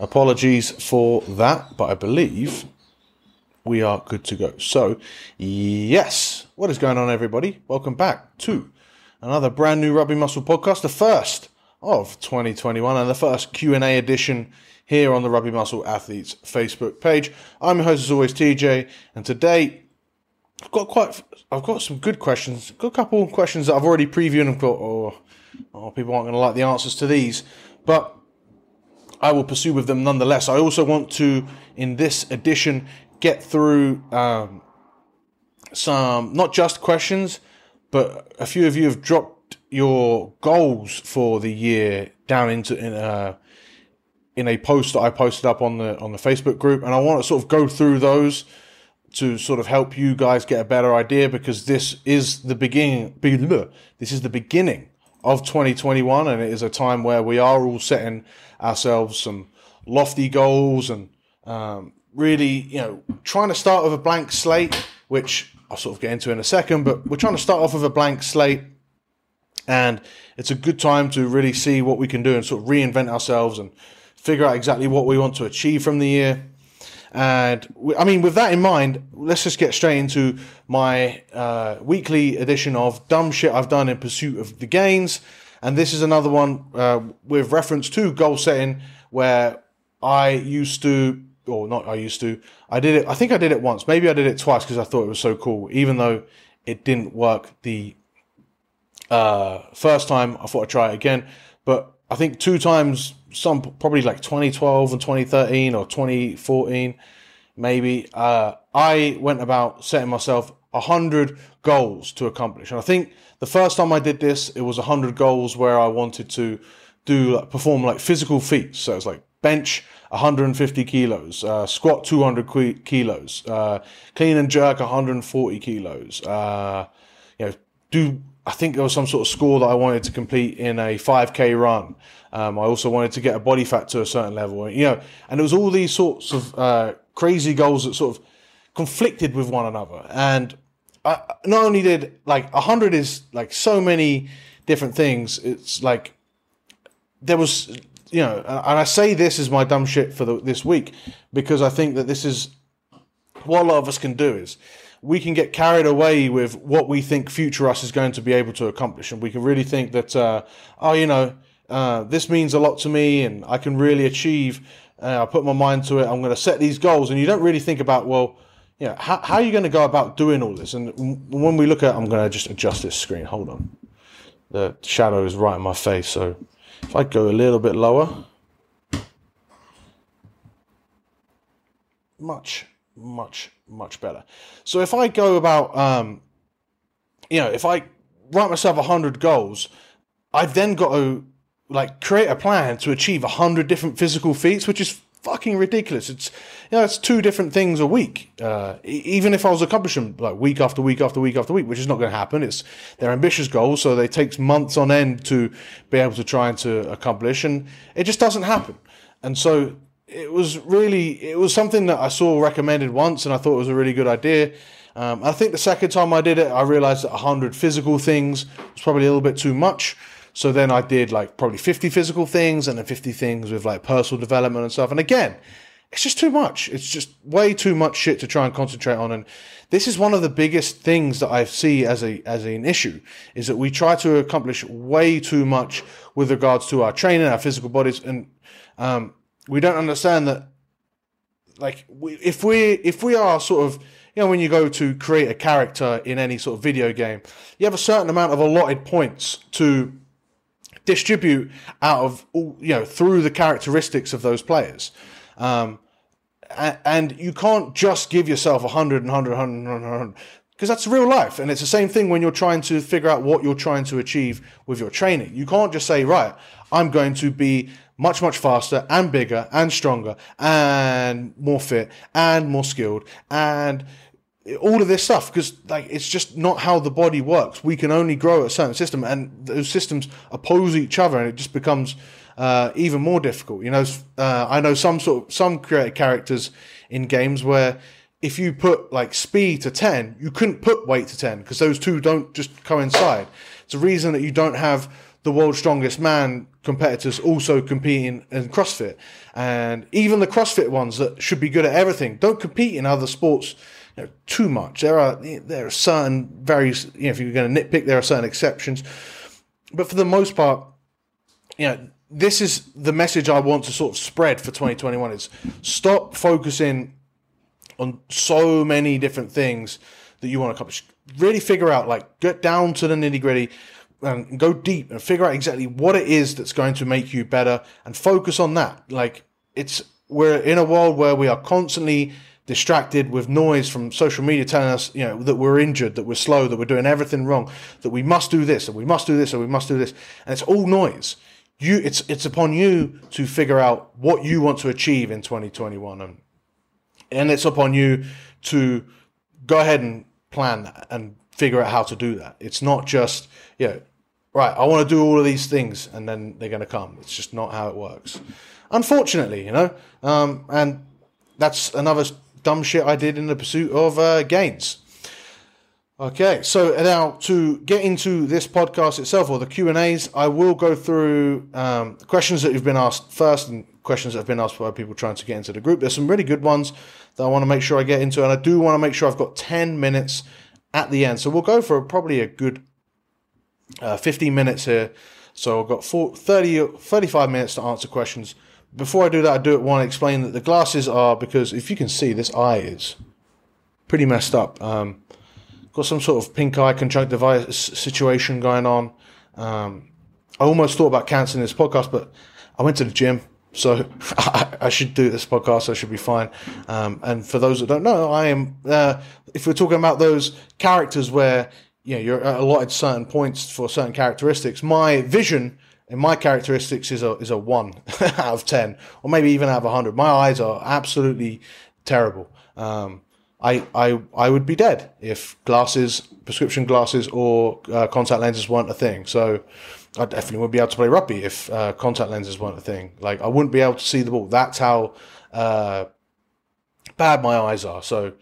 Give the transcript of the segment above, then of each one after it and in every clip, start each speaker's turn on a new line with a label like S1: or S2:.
S1: Apologies for that, but I believe we are good to go. So, yes, what is going on, everybody? Welcome back to another brand new Rugby Muscle podcast, the first of 2021 and the first Q&A edition here on the Rugby Muscle Athletes Facebook page. I'm your host as always TJ and today I've got quite I've got some good questions. Got a couple of questions that I've already previewed and thought oh, oh people aren't going to like the answers to these. But I will pursue with them nonetheless. I also want to, in this edition, get through um, some not just questions, but a few of you have dropped your goals for the year down into in a in a post that I posted up on the on the Facebook group, and I want to sort of go through those to sort of help you guys get a better idea because this is the beginning. This is the beginning of 2021, and it is a time where we are all setting ourselves some lofty goals and um, really, you know, trying to start with a blank slate, which I'll sort of get into in a second, but we're trying to start off with a blank slate. And it's a good time to really see what we can do and sort of reinvent ourselves and figure out exactly what we want to achieve from the year. And I mean, with that in mind, let's just get straight into my uh, weekly edition of dumb shit I've done in pursuit of the gains. And this is another one uh, with reference to goal setting where I used to, or not I used to, I did it, I think I did it once. Maybe I did it twice because I thought it was so cool, even though it didn't work the uh, first time. I thought I'd try it again. But I think two times, some probably like 2012 and 2013 or 2014, maybe, uh, I went about setting myself 100 goals to accomplish. And I think the first time I did this, it was 100 goals where I wanted to do like, perform like physical feats. So it's like bench 150 kilos, uh, squat 200 kilos, uh, clean and jerk 140 kilos. Uh, you know, do I think there was some sort of score that I wanted to complete in a 5k run. Um, I also wanted to get a body fat to a certain level, you know, and it was all these sorts of uh, crazy goals that sort of conflicted with one another. And I not only did like 100 is like so many different things. It's like there was, you know, and I say this is my dumb shit for the, this week because I think that this is what a lot of us can do is we can get carried away with what we think future us is going to be able to accomplish, and we can really think that, uh, oh, you know, uh, this means a lot to me, and I can really achieve. Uh, I put my mind to it. I'm going to set these goals, and you don't really think about, well, you know, how, how are you going to go about doing all this? And when we look at, I'm going to just adjust this screen. Hold on, the shadow is right in my face, so if I go a little bit lower, much much much better. So if I go about, um, you know, if I write myself hundred goals, I've then got to like create a plan to achieve hundred different physical feats, which is fucking ridiculous. It's you know, it's two different things a week. Uh, even if I was accomplishing like week after week after week after week, which is not going to happen. It's they're ambitious goals, so they takes months on end to be able to try and to accomplish, and it just doesn't happen. And so it was really it was something that I saw recommended once, and I thought it was a really good idea. Um, I think the second time I did it, I realized that 100 physical things was probably a little bit too much. So then I did like probably 50 physical things and then 50 things with like personal development and stuff. And again, it's just too much. It's just way too much shit to try and concentrate on. And this is one of the biggest things that I see as a as an issue is that we try to accomplish way too much with regards to our training, our physical bodies, and um, we don't understand that like we, if we if we are sort of you know when you go to create a character in any sort of video game you have a certain amount of allotted points to distribute out of all you know through the characteristics of those players. Um, and you can't just give yourself 100 and 100 100 100 because that's real life. And it's the same thing when you're trying to figure out what you're trying to achieve with your training. You can't just say right i'm going to be much, much faster and bigger and stronger and more fit and more skilled and all of this stuff because like it's just not how the body works. We can only grow a certain system and those systems oppose each other and it just becomes uh, even more difficult. You know, uh, I know some sort of, some creative characters in games where if you put like speed to 10, you couldn't put weight to 10 because those two don't just coincide. It's a reason that you don't have the world's strongest man competitors also competing in CrossFit. And even the CrossFit ones that should be good at everything don't compete in other sports you know, too much. There are there are certain very you know if you're going to nitpick, there are certain exceptions, but for the most part, you know this is the message I want to sort of spread for 2021 is stop focusing on so many different things that you want to accomplish. Really figure out, like, get down to the nitty gritty and go deep and figure out exactly what it is that's going to make you better and focus on that. Like, it's, we're in a world where we are constantly distracted with noise from social media telling us, you know, that we're injured, that we're slow, that we're doing everything wrong, that we must do this and we must do this and we must do this. And it's all noise you it's it's upon you to figure out what you want to achieve in 2021 and and it's upon you to go ahead and plan and figure out how to do that. It's not just you know right i want to do all of these things and then they're going to come. It's just not how it works. Unfortunately you know um, and that's another dumb shit i did in the pursuit of uh, gains. Okay, so now to get into this podcast itself or the Q and A's, I will go through um, questions that have been asked first and questions that have been asked by people trying to get into the group. There's some really good ones that I want to make sure I get into, and I do want to make sure I've got 10 minutes at the end. So we'll go for probably a good uh, 15 minutes here. So I've got 30, 35 minutes to answer questions. Before I do that, I do want to explain that the glasses are because if you can see, this eye is pretty messed up. Um, got some sort of pink eye conjunctivitis situation going on. Um, I almost thought about cancelling this podcast, but I went to the gym, so I, I should do this podcast. I should be fine. Um, and for those that don't know, I am. Uh, if we're talking about those characters where you know you're allotted certain points for certain characteristics, my vision and my characteristics is a is a one out of ten, or maybe even out of hundred. My eyes are absolutely terrible. Um, I, I, I would be dead if glasses, prescription glasses, or uh, contact lenses weren't a thing. So I definitely wouldn't be able to play rugby if uh, contact lenses weren't a thing. Like I wouldn't be able to see the ball. That's how uh, bad my eyes are. So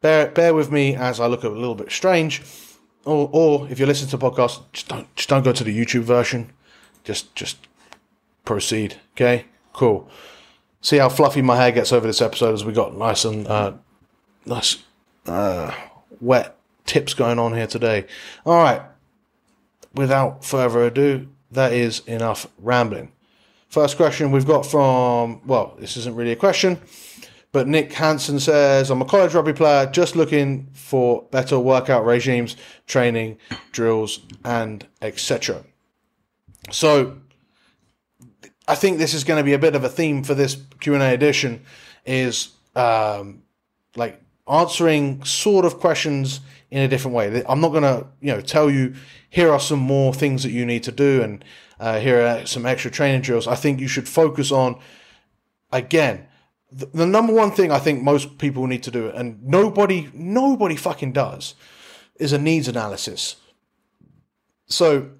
S1: bear bear with me as I look a little bit strange. Or, or if you're listening to podcast, just don't just don't go to the YouTube version. Just just proceed. Okay, cool. See how fluffy my hair gets over this episode as we got nice and uh, nice uh, wet tips going on here today. All right, without further ado, that is enough rambling. First question we've got from, well, this isn't really a question, but Nick Hanson says, I'm a college rugby player just looking for better workout regimes, training, drills, and etc. So, I think this is going to be a bit of a theme for this Q&A edition is um, like answering sort of questions in a different way. I'm not going to, you know, tell you here are some more things that you need to do and uh, here are some extra training drills. I think you should focus on again the, the number one thing I think most people need to do, and nobody, nobody fucking does, is a needs analysis. So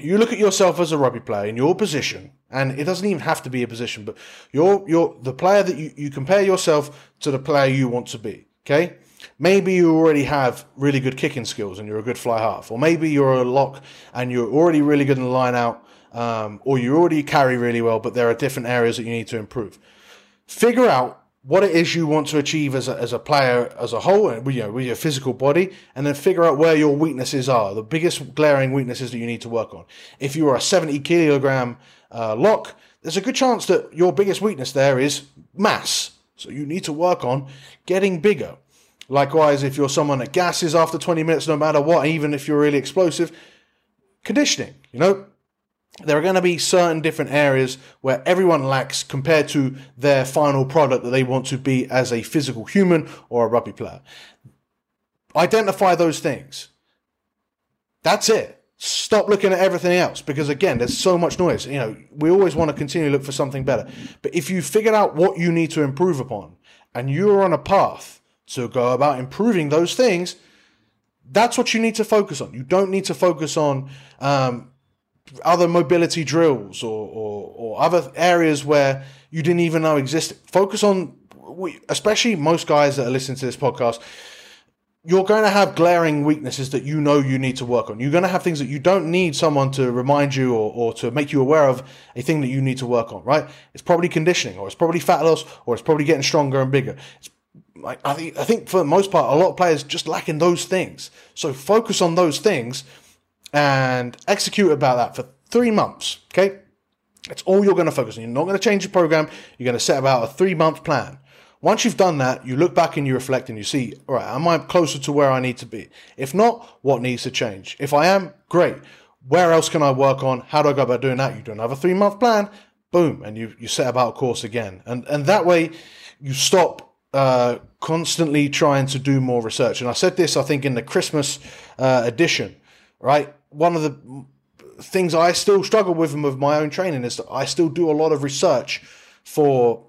S1: you look at yourself as a rugby player in your position, and it doesn't even have to be a position, but you're you're the player that you, you compare yourself to the player you want to be. Okay? Maybe you already have really good kicking skills and you're a good fly half, or maybe you're a lock and you're already really good in the line out, um, or you already carry really well, but there are different areas that you need to improve. Figure out what it is you want to achieve as a, as a player as a whole, you know, with your physical body, and then figure out where your weaknesses are, the biggest glaring weaknesses that you need to work on. If you are a 70 kilogram uh, lock, there's a good chance that your biggest weakness there is mass. So you need to work on getting bigger. Likewise, if you're someone that gasses after 20 minutes, no matter what, even if you're really explosive, conditioning, you know, there are going to be certain different areas where everyone lacks compared to their final product that they want to be as a physical human or a rugby player. Identify those things. That's it. Stop looking at everything else because again, there's so much noise. You know, we always want to continue to look for something better. But if you figured out what you need to improve upon and you're on a path to go about improving those things, that's what you need to focus on. You don't need to focus on um, other mobility drills or, or, or other areas where you didn't even know existed. Focus on, especially most guys that are listening to this podcast, you're going to have glaring weaknesses that you know you need to work on. You're going to have things that you don't need someone to remind you or, or to make you aware of a thing that you need to work on, right? It's probably conditioning, or it's probably fat loss, or it's probably getting stronger and bigger. It's like I think I think for the most part, a lot of players just lacking those things. So focus on those things and execute about that for three months. Okay, that's all you're going to focus on. You're not going to change your program. You're going to set about a three month plan. Once you've done that, you look back and you reflect and you see, all right, am I closer to where I need to be? If not, what needs to change? If I am, great. Where else can I work on? How do I go about doing that? You do another three month plan, boom, and you, you set about a course again. And, and that way you stop uh, constantly trying to do more research. And I said this, I think, in the Christmas uh, edition, right? One of the things I still struggle with with my own training is that I still do a lot of research for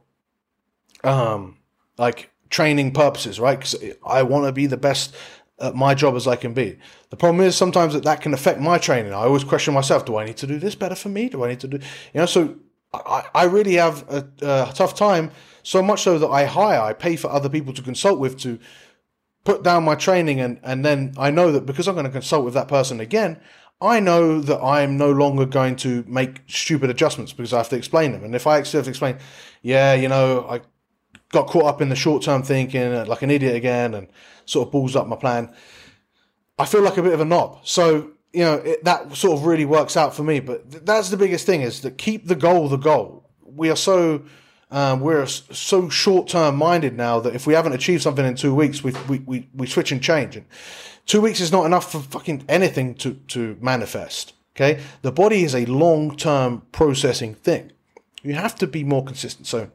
S1: um, like training purposes, right? Because I want to be the best at my job as I can be. The problem is sometimes that that can affect my training. I always question myself: Do I need to do this better for me? Do I need to do, you know? So I, I really have a, a tough time. So much so that I hire, I pay for other people to consult with to put down my training, and and then I know that because I'm going to consult with that person again, I know that I'm no longer going to make stupid adjustments because I have to explain them. And if I have to explain, yeah, you know, I got caught up in the short term thinking uh, like an idiot again and sort of balls up my plan. I feel like a bit of a knob. So, you know, it, that sort of really works out for me. But th- that's the biggest thing is that keep the goal the goal. We are so. Um, we're so short term minded now that if we haven't achieved something in two weeks, we, we, we, we switch and change. And two weeks is not enough for fucking anything to, to manifest. Okay. The body is a long term processing thing. You have to be more consistent. So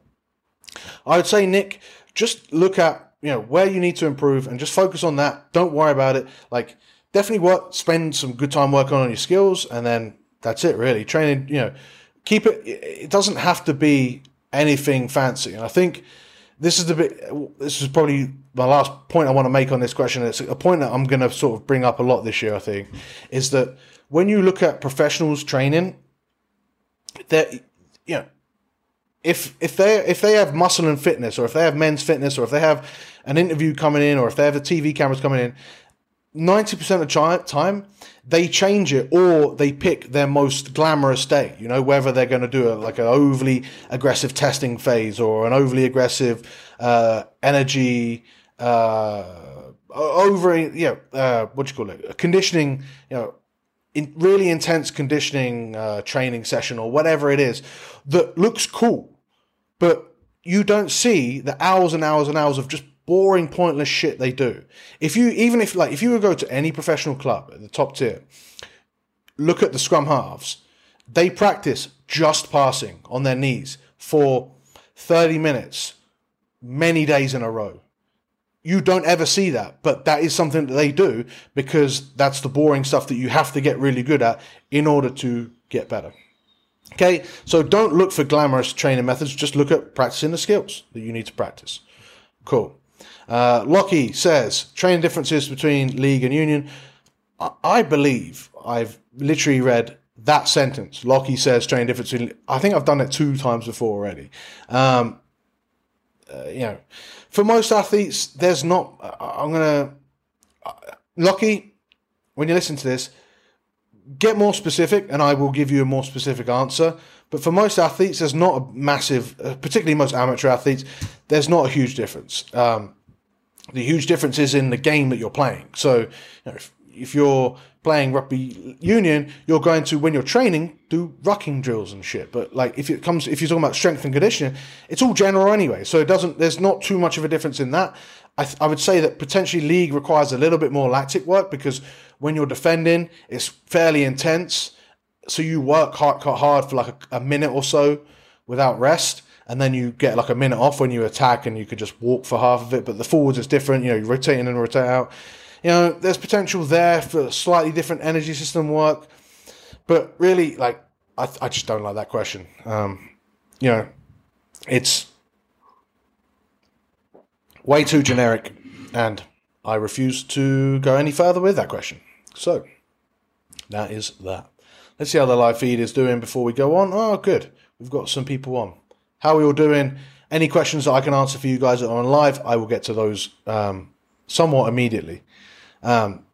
S1: I would say, Nick, just look at you know where you need to improve and just focus on that. Don't worry about it. Like definitely work, spend some good time working on your skills, and then that's it. Really, training. You know, keep it. It doesn't have to be anything fancy. And I think this is the bit. This is probably my last point I want to make on this question. It's a point that I'm going to sort of bring up a lot this year. I think is that when you look at professionals training, that you know if if they if they have muscle and fitness, or if they have men's fitness, or if they have an interview coming in, or if they have the TV cameras coming in, ninety percent of the time they change it or they pick their most glamorous day. You know, whether they're going to do a, like an overly aggressive testing phase or an overly aggressive uh, energy. Uh, over, you know, uh, what do you call it? A conditioning, you know, in really intense conditioning uh, training session or whatever it is that looks cool but you don't see the hours and hours and hours of just boring, pointless shit they do. If you, even if like, if you would go to any professional club at the top tier, look at the scrum halves, they practice just passing on their knees for 30 minutes, many days in a row. You don't ever see that, but that is something that they do because that's the boring stuff that you have to get really good at in order to get better. Okay, so don't look for glamorous training methods, just look at practicing the skills that you need to practice. Cool. Uh, Locky says training differences between league and union. I, I believe I've literally read that sentence. Locky says training difference between. I think I've done it two times before already. Um, uh, you know, for most athletes, there's not. I'm gonna. Uh, Locky, when you listen to this, get more specific and I will give you a more specific answer. But for most athletes, there's not a massive, uh, particularly most amateur athletes, there's not a huge difference. Um, the huge difference is in the game that you're playing. So, you know, if, if, you're playing rugby union, you're going to, when you're training, do rucking drills and shit. But like, if it comes, if you're talking about strength and conditioning, it's all general anyway. So it doesn't, there's not too much of a difference in that. I, th- I would say that potentially league requires a little bit more lactic work because when you're defending, it's fairly intense. So you work hard, hard for like a, a minute or so without rest, and then you get like a minute off when you attack, and you could just walk for half of it. But the forwards is different. You know, you rotate in and rotate out. You know, there's potential there for slightly different energy system work, but really, like, I, I just don't like that question. Um, you know, it's way too generic, and I refuse to go any further with that question. So, that is that. Let's see how the live feed is doing before we go on. Oh, good. We've got some people on. How are you all doing? Any questions that I can answer for you guys that are on live, I will get to those um, somewhat immediately. Um,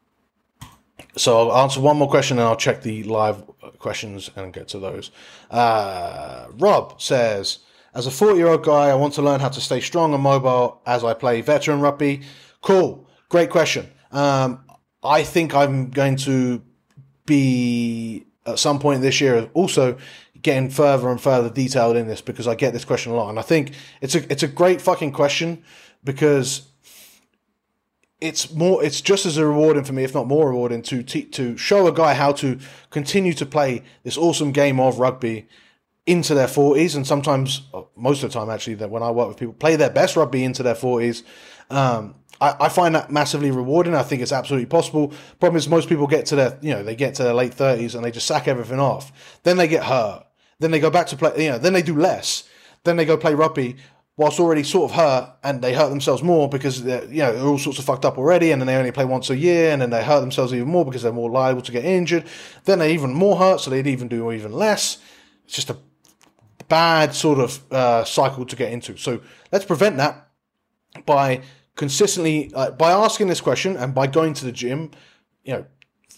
S1: so I'll answer one more question and I'll check the live questions and get to those. Uh, Rob says, as a 40 year old guy, I want to learn how to stay strong and mobile as I play veteran rugby. Cool. Great question. Um, I think I'm going to be at some point this year also getting further and further detailed in this because I get this question a lot. And I think it's a, it's a great fucking question because it's more it's just as rewarding for me if not more rewarding to to show a guy how to continue to play this awesome game of rugby into their 40s and sometimes uh, most of the time actually that when i work with people play their best rugby into their 40s um, I, I, find that massively rewarding. I think it's absolutely possible. Problem is most people get to their you know they get to their late 30s and they just sack everything off. Then they get hurt then they go back to play you know then they do less then they go play rugby whilst already sort of hurt and they hurt themselves more because they're, you know, they're all sorts of fucked up already and then they only play once a year and then they hurt themselves even more because they're more liable to get injured. Then they're even more hurt, so they'd even do even less. It's just a bad sort of uh, cycle to get into. So let's prevent that by consistently, uh, by asking this question and by going to the gym, you know,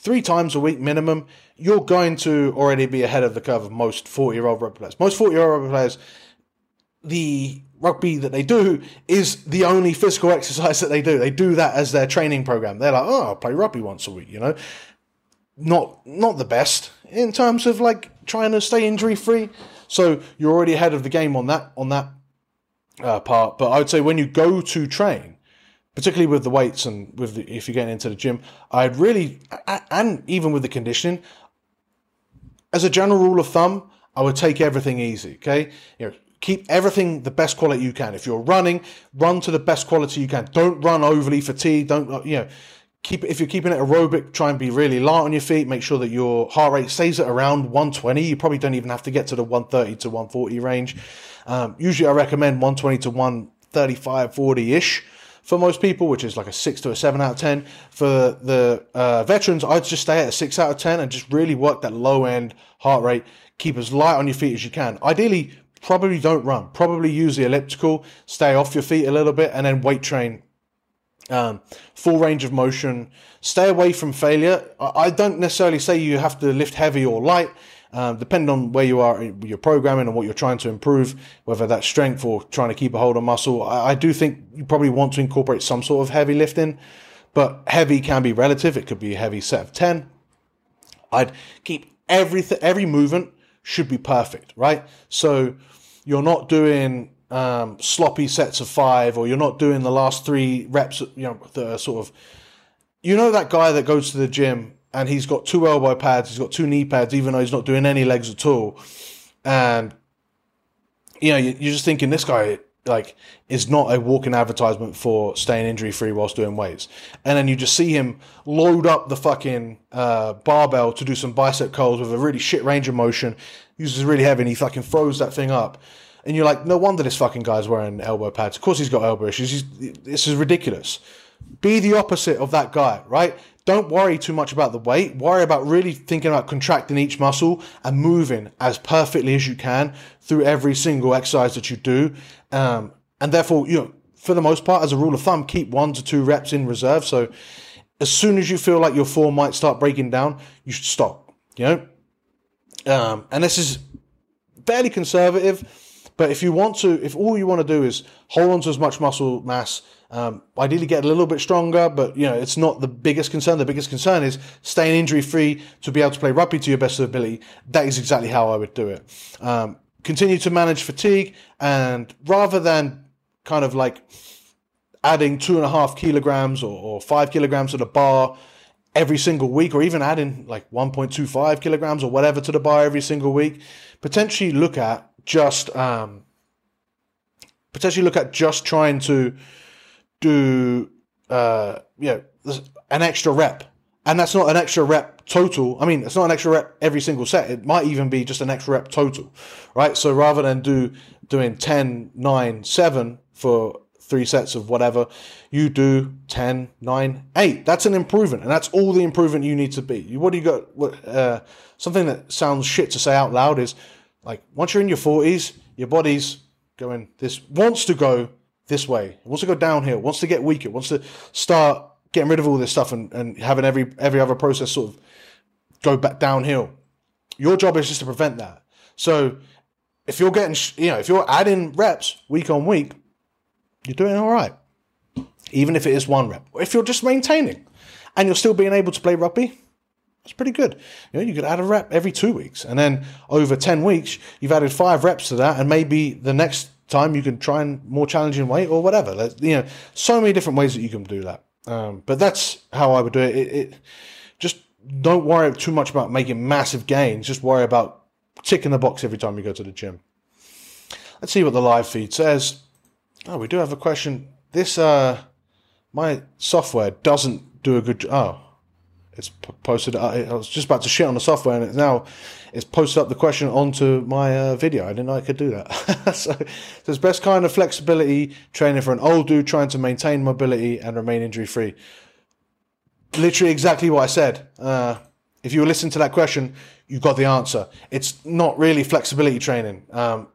S1: three times a week minimum, you're going to already be ahead of the curve of most 40 year old rugby players. Most 40 year old rugby players, the rugby that they do is the only physical exercise that they do. They do that as their training program. They're like, oh, I'll play rugby once a week, you know. Not not the best in terms of like trying to stay injury free. So you're already ahead of the game on that on that uh, part. But I would say when you go to train, particularly with the weights and with the, if you're getting into the gym, I'd really and even with the conditioning, as a general rule of thumb, I would take everything easy. Okay, you know, keep everything the best quality you can. If you're running, run to the best quality you can. Don't run overly fatigued. Don't uh, you know? Keep if you're keeping it aerobic, try and be really light on your feet. Make sure that your heart rate stays at around 120. You probably don't even have to get to the 130 to 140 range. Um, usually, I recommend 120 to 135, 40 ish for most people, which is like a six to a seven out of 10. For the uh, veterans, I'd just stay at a six out of 10 and just really work that low end heart rate. Keep as light on your feet as you can. Ideally, probably don't run. Probably use the elliptical, stay off your feet a little bit, and then weight train. Um, full range of motion. Stay away from failure. I don't necessarily say you have to lift heavy or light. Um, depending on where you are, in your programming and what you're trying to improve, whether that's strength or trying to keep a hold of muscle. I, I do think you probably want to incorporate some sort of heavy lifting, but heavy can be relative. It could be a heavy set of 10. I'd keep everything, every movement should be perfect, right? So you're not doing um, sloppy sets of five, or you're not doing the last three reps. You know, the sort of, you know, that guy that goes to the gym and he's got two elbow pads, he's got two knee pads, even though he's not doing any legs at all, and you know, you're just thinking this guy like is not a walking advertisement for staying injury free whilst doing weights. And then you just see him load up the fucking uh, barbell to do some bicep curls with a really shit range of motion, uses really heavy, and he fucking throws that thing up. And you're like, no wonder this fucking guy's wearing elbow pads. Of course he's got elbow issues. He's, this is ridiculous. Be the opposite of that guy, right? Don't worry too much about the weight. Worry about really thinking about contracting each muscle and moving as perfectly as you can through every single exercise that you do. Um, and therefore, you know, for the most part, as a rule of thumb, keep one to two reps in reserve. So as soon as you feel like your form might start breaking down, you should stop. You know, um, and this is fairly conservative. But if you want to, if all you want to do is hold on to as much muscle mass um, ideally, get a little bit stronger, but you know it's not the biggest concern. The biggest concern is staying injury free to be able to play rugby to your best ability. That is exactly how I would do it. Um, continue to manage fatigue, and rather than kind of like adding two and a half kilograms or, or five kilograms to the bar every single week, or even adding like 1.25 kilograms or whatever to the bar every single week, potentially look at just um, potentially look at just trying to do uh, know an extra rep, and that's not an extra rep total. I mean, it's not an extra rep every single set. It might even be just an extra rep total, right? So rather than do doing 10, 9, 7 for three sets of whatever, you do 10, 9, 8. That's an improvement, and that's all the improvement you need to be. What do you got? What, uh, something that sounds shit to say out loud is like once you're in your 40s, your body's going, this wants to go this way, wants to go downhill, wants to get weaker, wants to start getting rid of all this stuff and, and having every every other process sort of go back downhill. Your job is just to prevent that. So if you're getting, you know, if you're adding reps week on week, you're doing all right. Even if it is one rep. If you're just maintaining and you're still being able to play rugby, that's pretty good. You know, you could add a rep every two weeks, and then over ten weeks, you've added five reps to that, and maybe the next time you can try and more challenging weight or whatever. You know, so many different ways that you can do that. Um, but that's how I would do it. It, it. Just don't worry too much about making massive gains. Just worry about ticking the box every time you go to the gym. Let's see what the live feed says. Oh, we do have a question. This uh, my software doesn't do a good. Oh, it's posted. Uh, I was just about to shit on the software, and it's now it's posted up the question onto my uh, video. I didn't know I could do that. so, so it's best kind of flexibility training for an old dude trying to maintain mobility and remain injury free. Literally exactly what I said. Uh, if you were listening to that question, you got the answer. It's not really flexibility training. Um,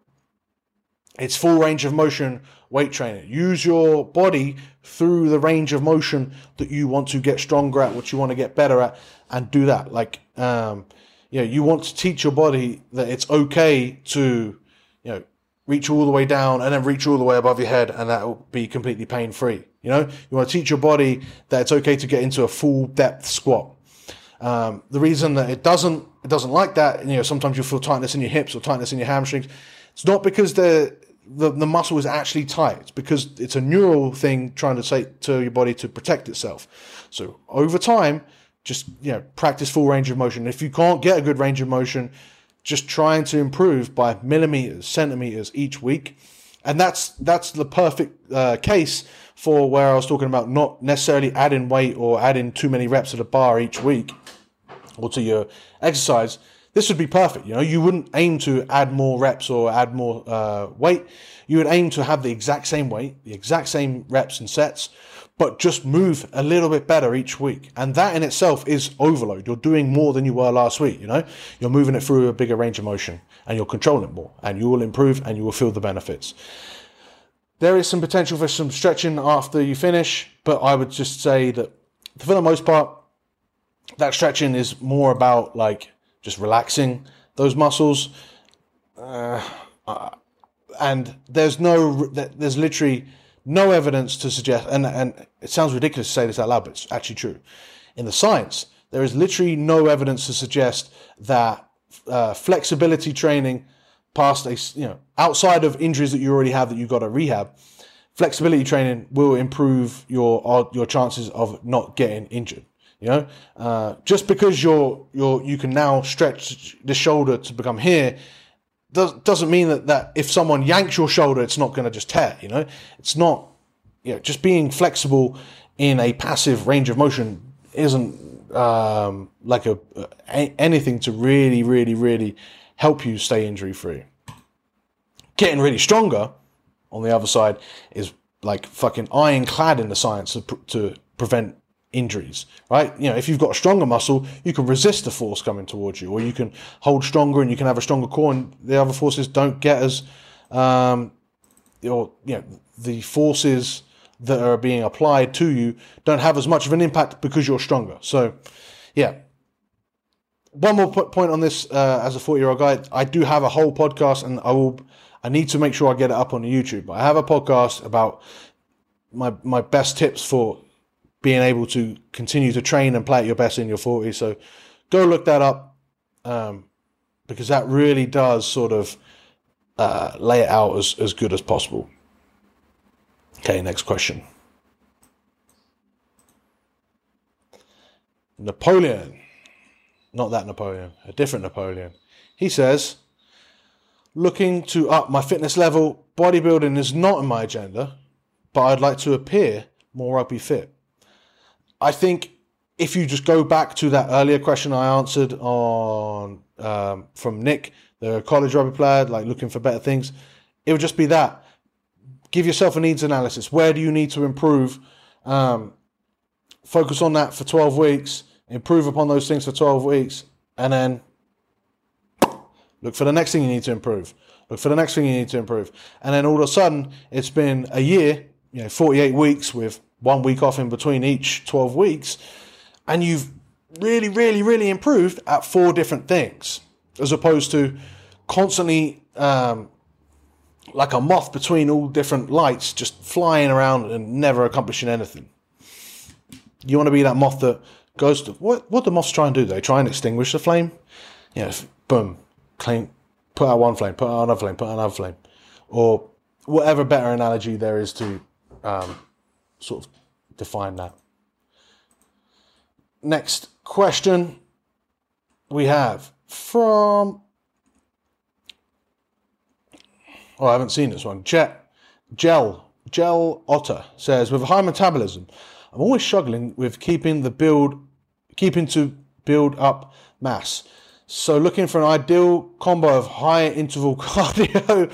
S1: it's full range of motion weight training. Use your body through the range of motion that you want to get stronger at, what you want to get better at, and do that. Like, um, you know, you want to teach your body that it's okay to, you know, reach all the way down and then reach all the way above your head, and that will be completely pain free. You know, you want to teach your body that it's okay to get into a full depth squat. Um, the reason that it doesn't it doesn't like that, you know, sometimes you feel tightness in your hips or tightness in your hamstrings. It's not because the the, the muscle is actually tight. Because it's a neural thing trying to say to your body to protect itself. So over time, just you know, practice full range of motion. If you can't get a good range of motion, just trying to improve by millimeters, centimeters each week, and that's that's the perfect uh, case for where I was talking about not necessarily adding weight or adding too many reps at a bar each week or to your exercise this would be perfect. You know, you wouldn't aim to add more reps or add more uh, weight. You would aim to have the exact same weight, the exact same reps and sets, but just move a little bit better each week. And that in itself is overload. You're doing more than you were last week. You know, you're moving it through a bigger range of motion, and you're controlling it more, and you will improve, and you will feel the benefits. There is some potential for some stretching after you finish, but I would just say that for the most part, that stretching is more about like just relaxing those muscles. Uh, and there's no, there's literally no evidence to suggest, and, and it sounds ridiculous to say this out loud, but it's actually true. In the science, there is literally no evidence to suggest that uh, flexibility training past a, you know, outside of injuries that you already have that you've got to rehab, flexibility training will improve your, your chances of not getting injured. You know, uh, just because you're you're you can now stretch the shoulder to become here does, doesn't mean that, that if someone yanks your shoulder, it's not going to just tear. You know, it's not. You know, just being flexible in a passive range of motion isn't um, like a, a anything to really, really, really help you stay injury free. Getting really stronger, on the other side, is like fucking ironclad in the science to, to prevent injuries, right? You know, if you've got a stronger muscle, you can resist the force coming towards you, or you can hold stronger and you can have a stronger core, and the other forces don't get as, um, or you know, the forces that are being applied to you don't have as much of an impact because you're stronger. So, yeah. One more point on this, uh, as a 40 year old guy, I do have a whole podcast, and I will. I need to make sure I get it up on YouTube. I have a podcast about my my best tips for being able to continue to train and play at your best in your 40s. So go look that up um, because that really does sort of uh, lay it out as, as good as possible. Okay, next question. Napoleon, not that Napoleon, a different Napoleon. He says, looking to up my fitness level, bodybuilding is not on my agenda, but I'd like to appear more rugby fit. I think if you just go back to that earlier question I answered on um, from Nick, the college rugby player, like looking for better things, it would just be that. Give yourself a needs analysis. Where do you need to improve? Um, focus on that for 12 weeks, improve upon those things for 12 weeks, and then look for the next thing you need to improve. Look for the next thing you need to improve. And then all of a sudden, it's been a year, you know, 48 weeks with one week off in between each 12 weeks, and you've really, really, really improved at four different things, as opposed to constantly um, like a moth between all different lights, just flying around and never accomplishing anything. You want to be that moth that goes to what? What do moths try and do? They try and extinguish the flame. Yeah, boom, clean, put out one flame, put out another flame, put out another flame, or whatever better analogy there is to um, sort of define that. Next question we have from. Oh, I haven't seen this one. Jet, Gel, Gel Otter says, with a high metabolism, I'm always struggling with keeping the build, keeping to build up mass. So looking for an ideal combo of high interval cardio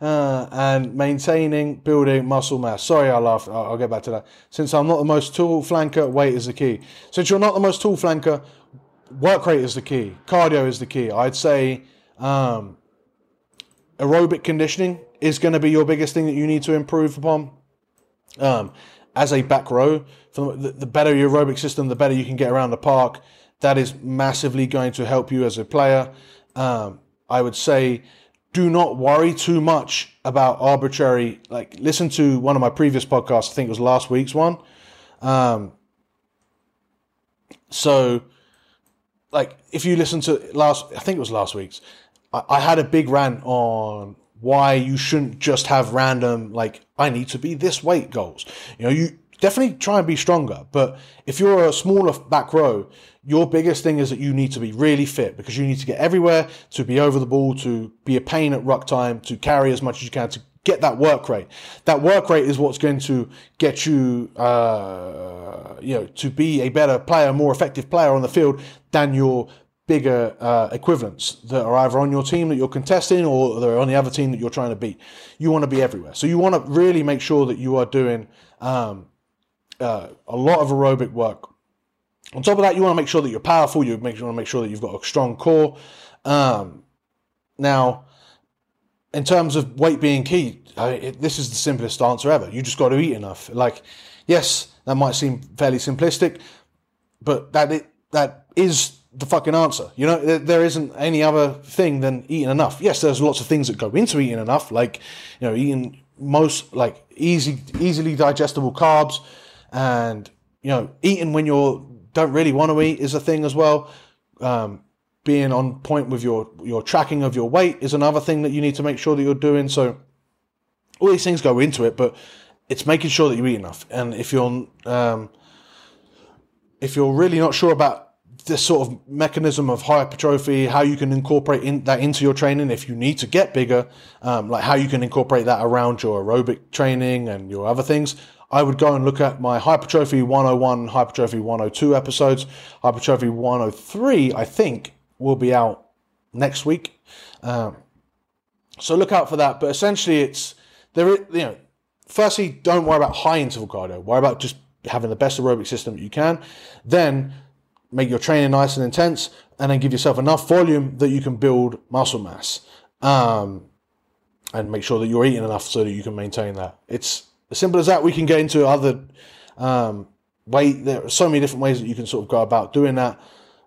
S1: uh, and maintaining building muscle mass. Sorry, I laughed. I'll, I'll, get back to that. Since I'm not the most tall flanker, weight is the key. Since you're not the most tall flanker, work rate is the key. Cardio is the key. I'd say um, aerobic conditioning is going to be your biggest thing that you need to improve upon. Um, as a back row, the, the better your aerobic system, the better you can get around the park. That is massively going to help you as a player. Um, I would say do not worry too much about arbitrary. Like, listen to one of my previous podcasts. I think it was last week's one. Um, so, like, if you listen to last, I think it was last week's. I, I had a big rant on why you shouldn't just have random like I need to be this weight goals. You know, you definitely try and be stronger, but if you're a smaller back row, your biggest thing is that you need to be really fit because you need to get everywhere to be over the ball, to be a pain at ruck time, to carry as much as you can, to get that work rate. That work rate is what's going to get you, uh, you know, to be a better player, more effective player on the field than your bigger uh, equivalents that are either on your team that you're contesting or they're on the other team that you're trying to beat. You want to be everywhere. So you want to really make sure that you are doing um, uh, a lot of aerobic work on top of that, you want to make sure that you're powerful. You make you want to make sure that you've got a strong core. Um, now, in terms of weight being key, I it, this is the simplest answer ever. You just got to eat enough. Like, yes, that might seem fairly simplistic, but that it, that is the fucking answer. You know, there, there isn't any other thing than eating enough. Yes, there's lots of things that go into eating enough, like you know, eating most like easy, easily digestible carbs, and you know, eating when you're don't really want to eat is a thing as well. Um, being on point with your your tracking of your weight is another thing that you need to make sure that you're doing. So all these things go into it, but it's making sure that you eat enough. And if you're um, if you're really not sure about this sort of mechanism of hypertrophy, how you can incorporate in, that into your training if you need to get bigger, um, like how you can incorporate that around your aerobic training and your other things. I would go and look at my Hypertrophy 101, Hypertrophy 102 episodes. Hypertrophy 103, I think, will be out next week. Um, so look out for that. But essentially, it's there. You know, firstly, don't worry about high interval cardio. Worry about just having the best aerobic system that you can. Then make your training nice and intense, and then give yourself enough volume that you can build muscle mass. Um, and make sure that you're eating enough so that you can maintain that. It's as simple as that. We can get into other um, way. There are so many different ways that you can sort of go about doing that.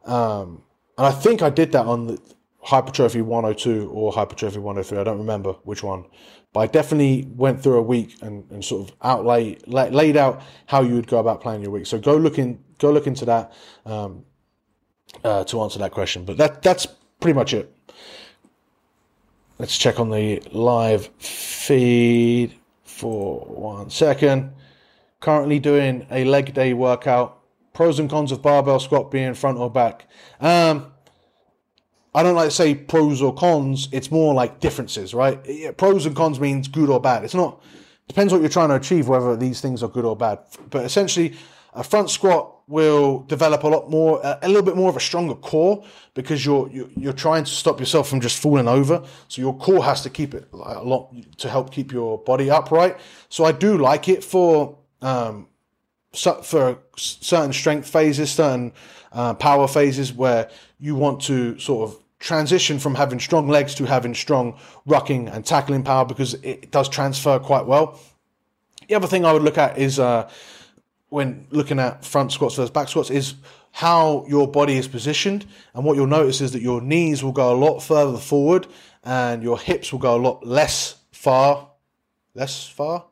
S1: Um, and I think I did that on the Hypertrophy 102 or Hypertrophy 103. I don't remember which one, but I definitely went through a week and, and sort of outlay laid out how you would go about planning your week. So go look in, go look into that um, uh, to answer that question. But that that's pretty much it. Let's check on the live feed for one second. Currently doing a leg day workout. Pros and cons of barbell squat being front or back. Um, I don't like to say pros or cons. It's more like differences, right? Pros and cons means good or bad. It's not. Depends what you're trying to achieve, whether these things are good or bad. But essentially, a front squat will develop a lot more, a little bit more of a stronger core because you're you're trying to stop yourself from just falling over. So your core has to keep it a lot to help keep your body upright. So I do like it for um, for certain strength phases, certain uh, power phases where you want to sort of transition from having strong legs to having strong rucking and tackling power because it does transfer quite well. The other thing I would look at is uh, when looking at front squats versus back squats is how your body is positioned. And what you'll notice is that your knees will go a lot further forward and your hips will go a lot less far. Less far?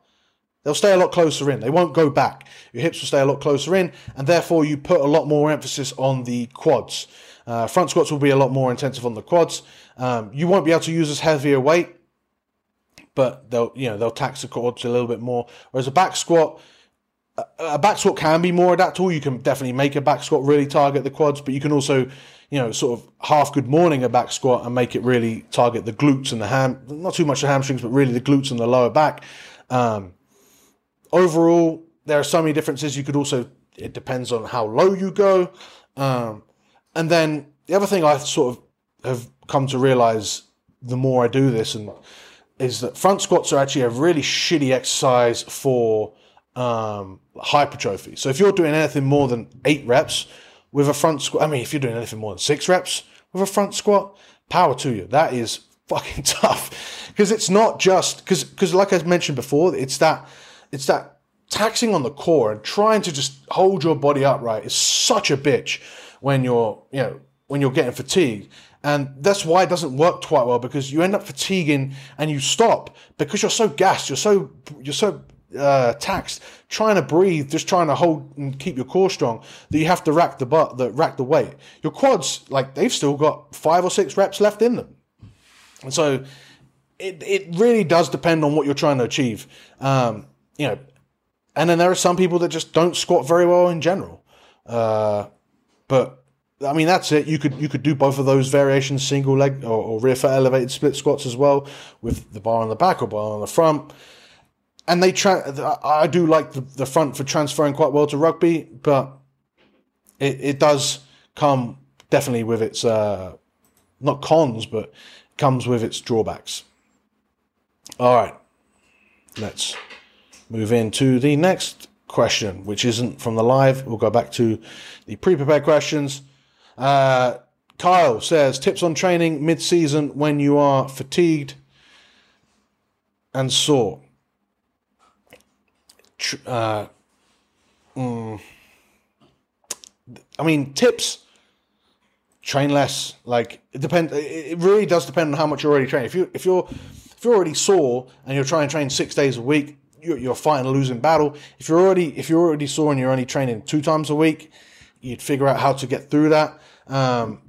S1: They'll stay a lot closer in. They won't go back. Your hips will stay a lot closer in, and therefore you put a lot more emphasis on the quads. Uh, front squats will be a lot more intensive on the quads. Um, you won't be able to use as heavier weight, but they'll you know they'll tax the quads a little bit more. Whereas a back squat, a back squat can be more adaptable. You can definitely make a back squat really target the quads, but you can also you know, sort of half good morning a back squat and make it really target the glutes and the ham, not too much the hamstrings, but really the glutes and the lower back. Um, overall, there are so many differences. You could also, it depends on how low you go. Um, and then the other thing I sort of have come to realize the more I do this and is that front squats are actually a really shitty exercise for um, hypertrophy. So if you're doing anything more than eight reps, with a front squat. I mean, if you're doing anything more than six reps with a front squat, power to you. That is fucking tough because it's not just because because like I mentioned before, it's that it's that taxing on the core and trying to just hold your body upright is such a bitch when you're you know when you're getting fatigued. And that's why it doesn't work quite well because you end up fatiguing and you stop because you're so gassed, you're so you're so uh, taxed trying to breathe, just trying to hold and keep your core strong, that you have to rack the butt, the rack the weight. Your quads, like they've still got five or six reps left in them, and so it it really does depend on what you're trying to achieve. Um, you know, and then there are some people that just don't squat very well in general. Uh, but I mean, that's it. You could you could do both of those variations, single leg or, or rear foot elevated split squats as well, with the bar on the back or bar on the front and they tra- I do like the, the front for transferring quite well to rugby, but it, it does come definitely with its uh, not cons, but comes with its drawbacks. All right, let's move into the next question, which isn't from the live. We'll go back to the pre-prepared questions. Uh, Kyle says tips on training mid-season when you are fatigued and sore uh, mm, I mean, tips. Train less. Like it depends. It really does depend on how much you're already training. If you if you're if you're already sore and you're trying to train six days a week, you're, you're fighting a losing battle. If you're already if you're already sore and you're only training two times a week, you'd figure out how to get through that. Um,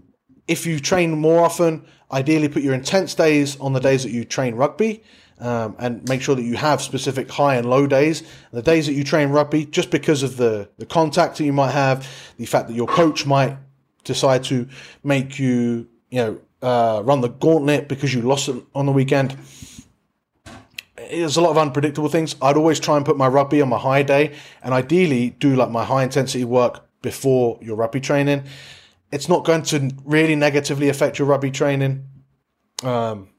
S1: if you train more often, ideally put your intense days on the days that you train rugby um, and make sure that you have specific high and low days. The days that you train rugby, just because of the, the contact that you might have, the fact that your coach might decide to make you, you know, uh, run the gauntlet because you lost it on the weekend. There's a lot of unpredictable things. I'd always try and put my rugby on my high day and ideally do like my high intensity work before your rugby training. It's not going to really negatively affect your rugby training. Um,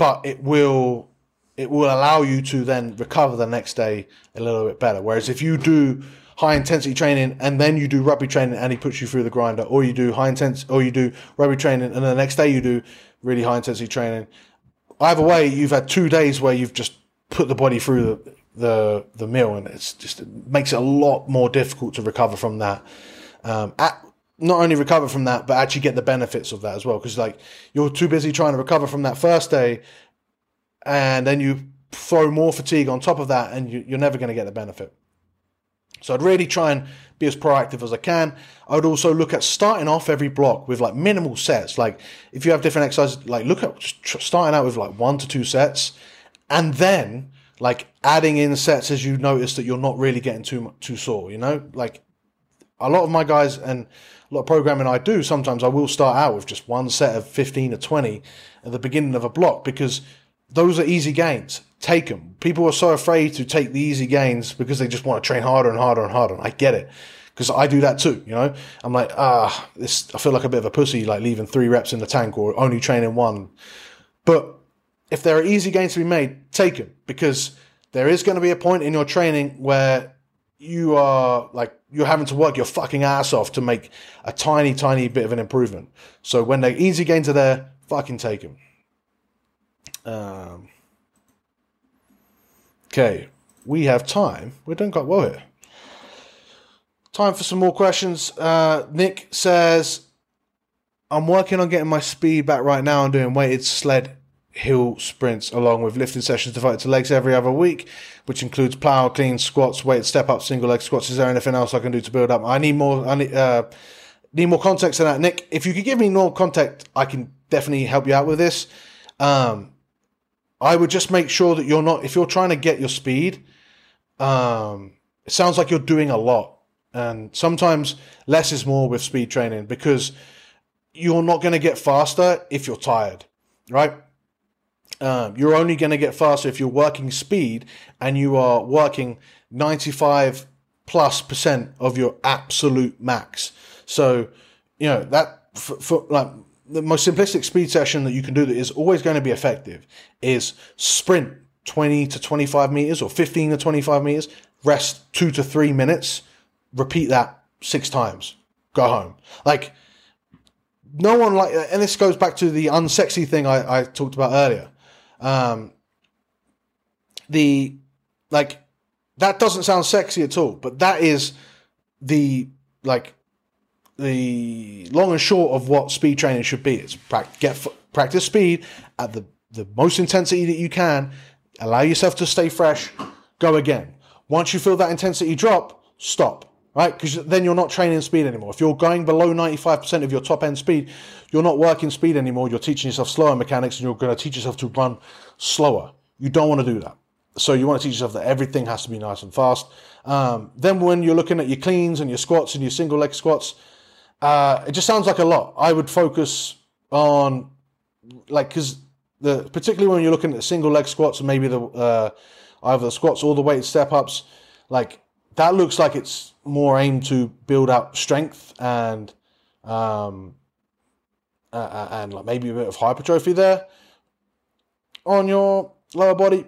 S1: but it will it will allow you to then recover the next day a little bit better. Whereas if you do high intensity training and then you do rugby training and he puts you through the grinder, or you do high intense or you do rugby training and the next day you do really high intensity training. Either way, you've had two days where you've just put the body through the the, the meal, and it's just it makes it a lot more difficult to recover from that. Um, at, not only recover from that, but actually get the benefits of that as well. Because like you're too busy trying to recover from that first day, and then you throw more fatigue on top of that, and you, are never going to get the benefit. So I'd really try and be as proactive as I can. I would also look at starting off every block with like minimal sets. Like if you have different exercises, like look at starting out with like one to two sets, and then like adding in sets as you notice that you're not really getting too too sore. You know, like a lot of my guys and a lot of programming I do, sometimes I will start out with just one set of 15 or 20 at the beginning of a block because those are easy gains. Take them. People are so afraid to take the easy gains because they just want to train harder and harder and harder. And I get it. Because I do that too, you know. I'm like, ah, this. I feel like a bit of a pussy, like leaving three reps in the tank or only training one. But if there are easy gains to be made, take them because there is going to be a point in your training where you are like you're having to work your fucking ass off to make a tiny, tiny bit of an improvement. So when the easy gains are there, fucking take them. Um, okay, we have time. We're doing quite well here. Time for some more questions. Uh, Nick says, I'm working on getting my speed back right now and doing weighted sled hill sprints along with lifting sessions devoted to legs every other week, which includes power, clean, squats, weighted step up, single leg squats. Is there anything else I can do to build up? I need more. I need, uh, need more context on that, Nick. If you could give me more context, I can definitely help you out with this. Um, I would just make sure that you're not if you're trying to get your speed. Um, it sounds like you're doing a lot, and sometimes less is more with speed training because you're not going to get faster if you're tired, right? Um, you're only going to get faster if you're working speed and you are working 95 plus percent of your absolute max. So, you know, that for, for, like the most simplistic speed session that you can do that is always going to be effective is sprint 20 to 25 meters or 15 to 25 meters, rest two to three minutes, repeat that six times, go home. Like, no one like, and this goes back to the unsexy thing I, I talked about earlier. Um, the like that doesn't sound sexy at all, but that is the like the long and short of what speed training should be. It's get practice speed at the the most intensity that you can. Allow yourself to stay fresh. Go again. Once you feel that intensity drop, stop right? Because then you're not training speed anymore. If you're going below 95% of your top end speed, you're not working speed anymore. You're teaching yourself slower mechanics and you're going to teach yourself to run slower. You don't want to do that. So you want to teach yourself that everything has to be nice and fast. Um, then when you're looking at your cleans and your squats and your single leg squats, uh, it just sounds like a lot. I would focus on like because the particularly when you're looking at single leg squats and maybe the uh, either the squats or the weight step ups, like that looks like it's more aimed to build up strength and um, uh, and like maybe a bit of hypertrophy there on your lower body,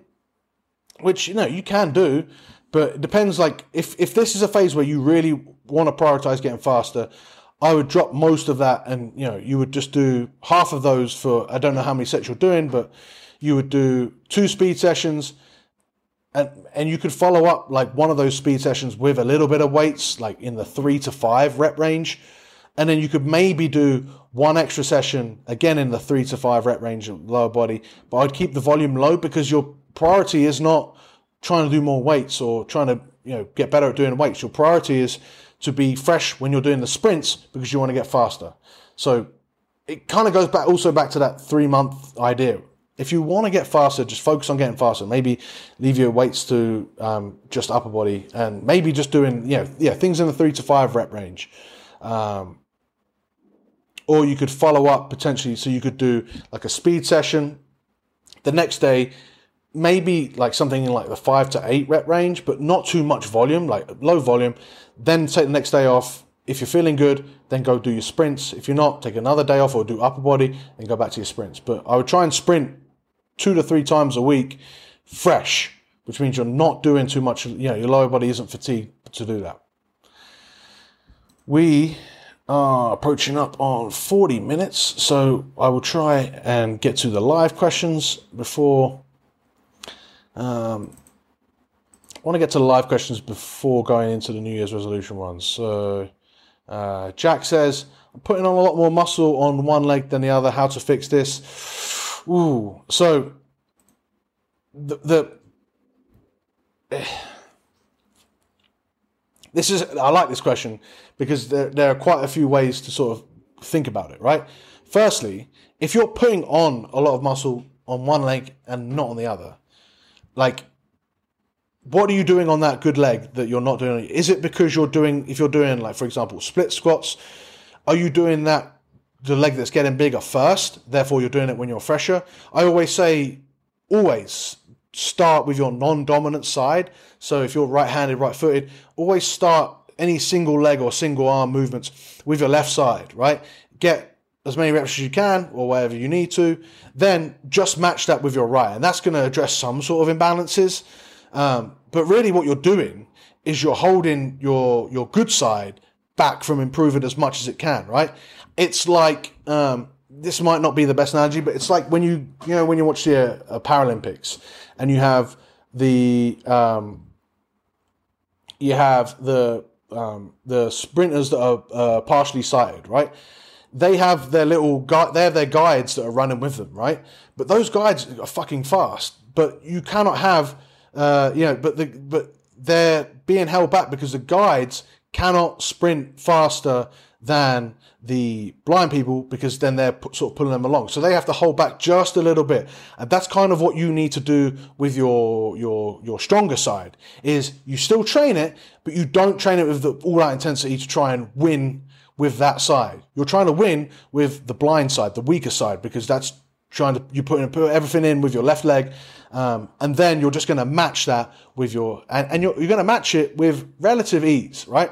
S1: which you know you can do, but it depends. Like if if this is a phase where you really want to prioritize getting faster, I would drop most of that, and you know you would just do half of those for I don't know how many sets you're doing, but you would do two speed sessions and and you could follow up like one of those speed sessions with a little bit of weights, like in the three to five rep range, and then you could maybe do one extra session again in the three to five rep range of lower body. But I'd keep the volume low because your priority is not trying to do more weights or trying to you know get better at doing weights. Your priority is to be fresh when you're doing the sprints because you want to get faster. So it kind of goes back also back to that three month idea if you want to get faster, just focus on getting faster. Maybe leave your weights to um, just upper body, and maybe just doing you know yeah things in the three to five rep range. Um, or you could follow up potentially, so you could do like a speed session the next day, maybe like something in like the five to eight rep range, but not too much volume, like low volume. Then take the next day off. If you're feeling good, then go do your sprints. If you're not, take another day off or do upper body and go back to your sprints. But I would try and sprint two to three times a week fresh, which means you're not doing too much, you know, your lower body isn't fatigued to do that. We are approaching up on 40 minutes, so I will try and get to the live questions before. Um, I want to get to the live questions before going into the New Year's resolution ones. So, uh, Jack says, I'm putting on a lot more muscle on one leg than the other. How to fix this? Ooh, so the, the this is I like this question because there, there are quite a few ways to sort of think about it, right? Firstly, if you're putting on a lot of muscle on one leg and not on the other, like what are you doing on that good leg that you're not doing? Is it because you're doing if you're doing like for example split squats, are you doing that the leg that's getting bigger first, therefore you're doing it when you're fresher. I always say, always start with your non-dominant side. So if you're right-handed, right-footed, always start any single leg or single arm movements with your left side, right? Get as many reps as you can or whatever you need to. Then just match that with your right. And that's going to address some sort of imbalances. Um, but really what you're doing is you're holding your your good side back from improving as much as it can, right? It's like um, this might not be the best analogy, but it's like when you you know when you watch the uh, Paralympics and you have the um, you have the um, the sprinters that are uh, partially sighted, right? They have their little guide, they have their guides that are running with them, right? But those guides are fucking fast. But you cannot have, uh, you know, but the but they're being held back because the guides cannot sprint faster than the blind people because then they're sort of pulling them along. So they have to hold back just a little bit. And that's kind of what you need to do with your, your, your stronger side is you still train it, but you don't train it with the all out intensity to try and win with that side. You're trying to win with the blind side, the weaker side, because that's trying to, you put, put everything in with your left leg. Um, and then you're just going to match that with your, and, and you're, you're going to match it with relative ease, right?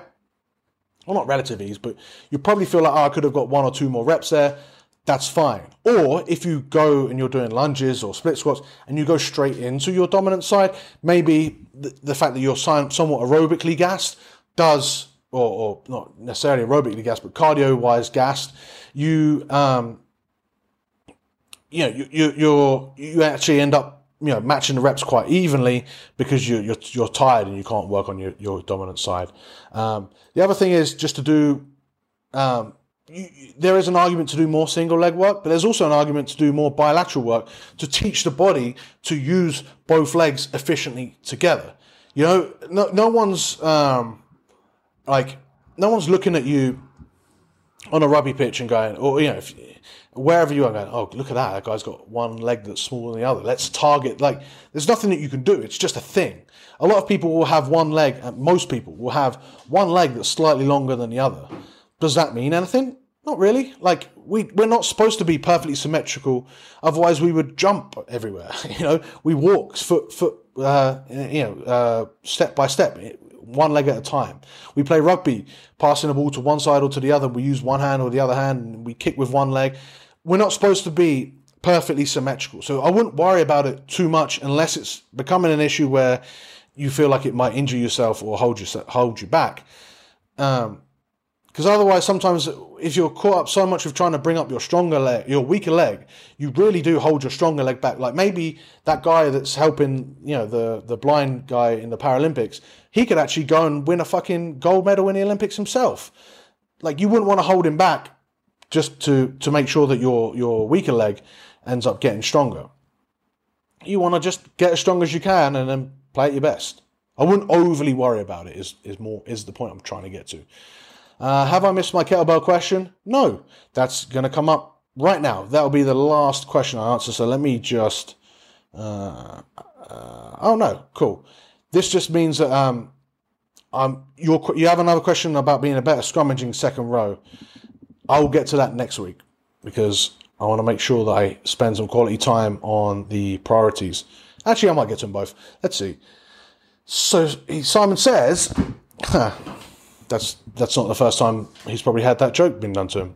S1: Well, not relative ease, but you probably feel like, oh, I could have got one or two more reps there. That's fine. Or if you go and you're doing lunges or split squats and you go straight into your dominant side, maybe the, the fact that you're somewhat aerobically gassed does, or, or not necessarily aerobically gassed, but cardio wise gassed, you, um, you know, you, you, you're, you actually end up you know matching the reps quite evenly because you, you're you're tired and you can't work on your, your dominant side. Um, the other thing is just to do. Um, you, there is an argument to do more single leg work, but there's also an argument to do more bilateral work to teach the body to use both legs efficiently together. You know, no, no one's um, like no one's looking at you on a rugby pitch and going, or you know, if, wherever you are going, oh, look at that. That guy's got one leg that's smaller than the other. Let's target. Like, there's nothing that you can do. It's just a thing. A lot of people will have one leg, most people will have one leg that's slightly longer than the other. Does that mean anything? Not really. Like, we, we're not supposed to be perfectly symmetrical. Otherwise, we would jump everywhere. You know, we walk foot, foot, uh, you know, uh, step by step one leg at a time. We play rugby, passing the ball to one side or to the other. We use one hand or the other hand, and we kick with one leg we're not supposed to be perfectly symmetrical. So I wouldn't worry about it too much unless it's becoming an issue where you feel like it might injure yourself or hold you hold you back. Um, because otherwise, sometimes if you're caught up so much with trying to bring up your stronger leg, your weaker leg, you really do hold your stronger leg back. Like maybe that guy that's helping, you know, the the blind guy in the Paralympics, he could actually go and win a fucking gold medal in the Olympics himself. Like you wouldn't want to hold him back just to, to make sure that your, your weaker leg ends up getting stronger. You want to just get as strong as you can and then play at your best. I wouldn't overly worry about it. Is is more is the point I'm trying to get to. Uh, have I missed my kettlebell question? No, that's going to come up right now. That'll be the last question I answer. So let me just. Uh, uh, oh no, cool. This just means that um, um, you you have another question about being a better scrummaging second row. I will get to that next week because I want to make sure that I spend some quality time on the priorities. Actually, I might get to them both. Let's see. So Simon says, that's that's not the first time he's probably had that joke being done to him.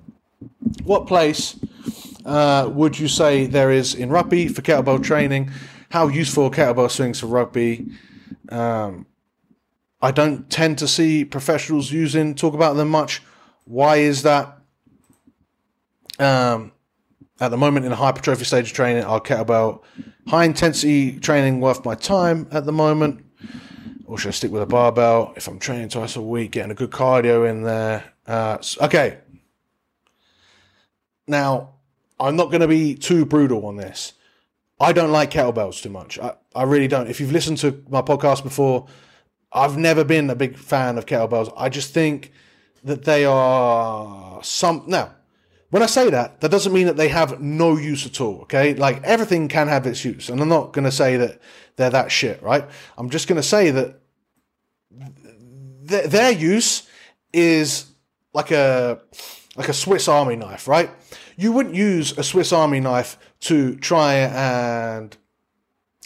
S1: What place uh, would you say there is in rugby for kettlebell training? How useful kettlebell swings for rugby? Um, I don't tend to see professionals using talk about them much. Why is that? Um, at the moment in hypertrophy stage of training, our kettlebell high intensity training worth my time at the moment. Or should I stick with a barbell if I'm training twice a week, getting a good cardio in there? Uh, okay. Now, I'm not going to be too brutal on this. I don't like kettlebells too much. I, I really don't. If you've listened to my podcast before, I've never been a big fan of kettlebells. I just think that they are some. Now, when I say that, that doesn't mean that they have no use at all, okay? Like everything can have its use. And I'm not going to say that they're that shit, right? I'm just going to say that th- their use is like a like a Swiss Army knife, right? You wouldn't use a Swiss Army knife to try and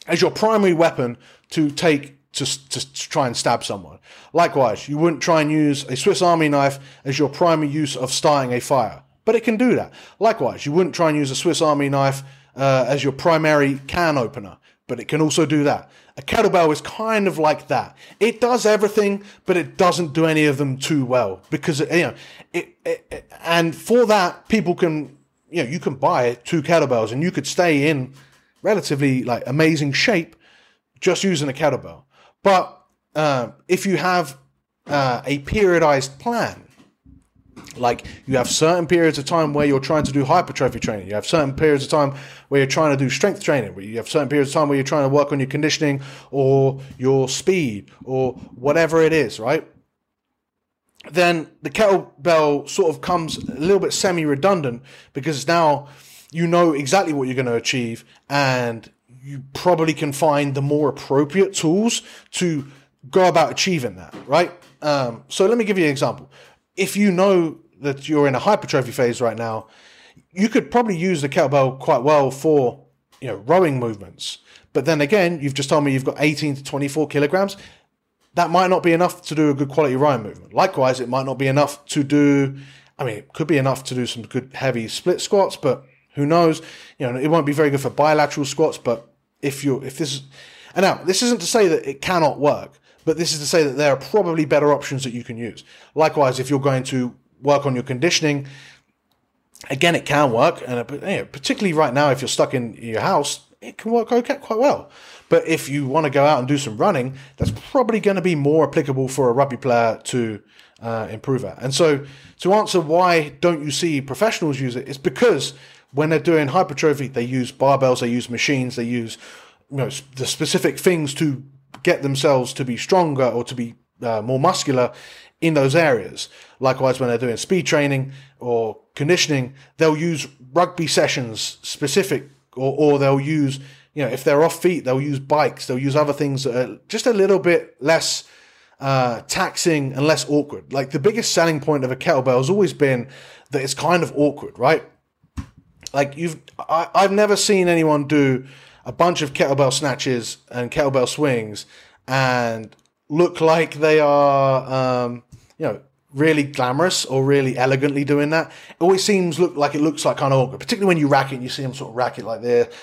S1: as your primary weapon to take to, to, to, try and stab someone. Likewise, you wouldn't try and use a Swiss Army knife as your primary use of starting a fire but it can do that. Likewise, you wouldn't try and use a Swiss Army knife uh, as your primary can opener, but it can also do that. A kettlebell is kind of like that. It does everything, but it doesn't do any of them too well because you know it, it and for that people can you know you can buy two kettlebells and you could stay in relatively like amazing shape just using a kettlebell. But uh, if you have uh, a periodized plan, like you have certain periods of time where you're trying to do hypertrophy training. You have certain periods of time where you're trying to do strength training. You have certain periods of time where you're trying to work on your conditioning or your speed or whatever it is, right? Then the kettlebell sort of comes a little bit semi redundant because now you know exactly what you're going to achieve and you probably can find the more appropriate tools to go about achieving that, right? Um, so let me give you an example. If you know that you're in a hypertrophy phase right now, you could probably use the kettlebell quite well for you know rowing movements. But then again, you've just told me you've got 18 to 24 kilograms. That might not be enough to do a good quality rowing movement. Likewise, it might not be enough to do. I mean, it could be enough to do some good heavy split squats, but who knows? You know, it won't be very good for bilateral squats. But if you if this and now this isn't to say that it cannot work, but this is to say that there are probably better options that you can use. Likewise, if you're going to work on your conditioning. Again, it can work, and particularly right now, if you're stuck in your house, it can work okay, quite well. But if you want to go out and do some running, that's probably going to be more applicable for a rugby player to uh, improve at. And so, to answer why don't you see professionals use it, it's because when they're doing hypertrophy, they use barbells, they use machines, they use you know the specific things to get themselves to be stronger or to be uh, more muscular in those areas. Likewise, when they're doing speed training or conditioning, they'll use rugby sessions specific, or, or they'll use, you know, if they're off feet, they'll use bikes, they'll use other things that are just a little bit less uh, taxing and less awkward. Like the biggest selling point of a kettlebell has always been that it's kind of awkward, right? Like you've, I, I've never seen anyone do a bunch of kettlebell snatches and kettlebell swings and look like they are, um, you know, really glamorous or really elegantly doing that. It always seems look like it looks like kind of awkward, particularly when you rack it and you see them sort of rack it like this.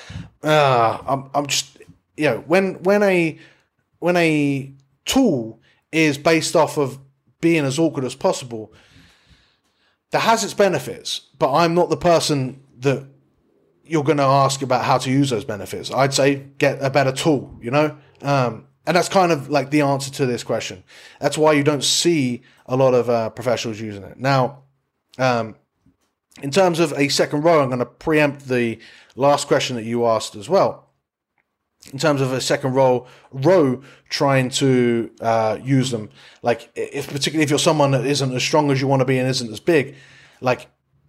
S1: Uh, I'm, I'm just, you know, when, when a, when a tool is based off of being as awkward as possible, that has its benefits, but I'm not the person that you're going to ask about how to use those benefits. I'd say get a better tool, you know? Um, and that's kind of like the answer to this question. That's why you don't see a lot of uh, professionals using it. Now, um, in terms of a second row, I'm going to preempt the last question that you asked as well. In terms of a second row, row trying to uh, use them, like if particularly if you're someone that isn't as strong as you want to be and isn't as big, like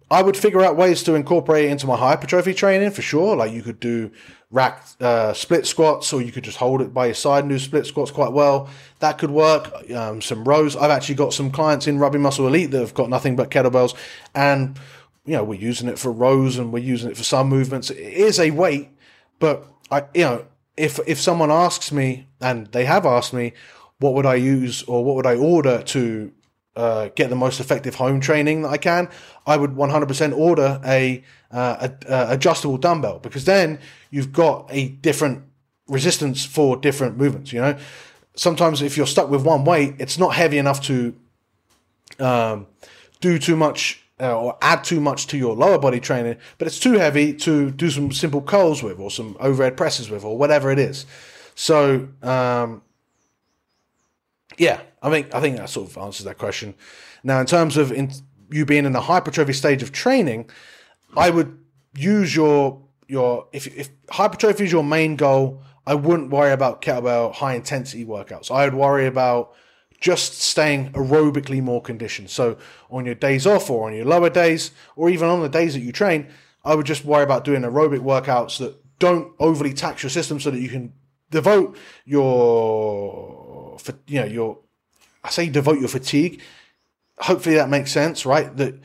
S1: I would figure out ways to incorporate it into my hypertrophy training for sure. Like you could do rack uh, split squats, or you could just hold it by your side and do split squats quite well. That could work. Um, some rows. I've actually got some clients in Rugby Muscle Elite that have got nothing but kettlebells, and you know we're using it for rows and we're using it for some movements. It is a weight, but I, you know, if if someone asks me, and they have asked me, what would I use or what would I order to uh, get the most effective home training that I can, I would 100% order a, uh, a, a, adjustable dumbbell because then you've got a different resistance for different movements. You know, sometimes if you're stuck with one weight, it's not heavy enough to um, do too much uh, or add too much to your lower body training, but it's too heavy to do some simple curls with or some overhead presses with or whatever it is. So um, yeah, I think I think that sort of answers that question. Now, in terms of in, you being in the hypertrophy stage of training, I would use your your if if hypertrophy is your main goal, I wouldn't worry about kettlebell high intensity workouts. I would worry about just staying aerobically more conditioned. So on your days off or on your lower days, or even on the days that you train, I would just worry about doing aerobic workouts that don't overly tax your system so that you can devote your for you know your I say devote your fatigue. Hopefully that makes sense, right? That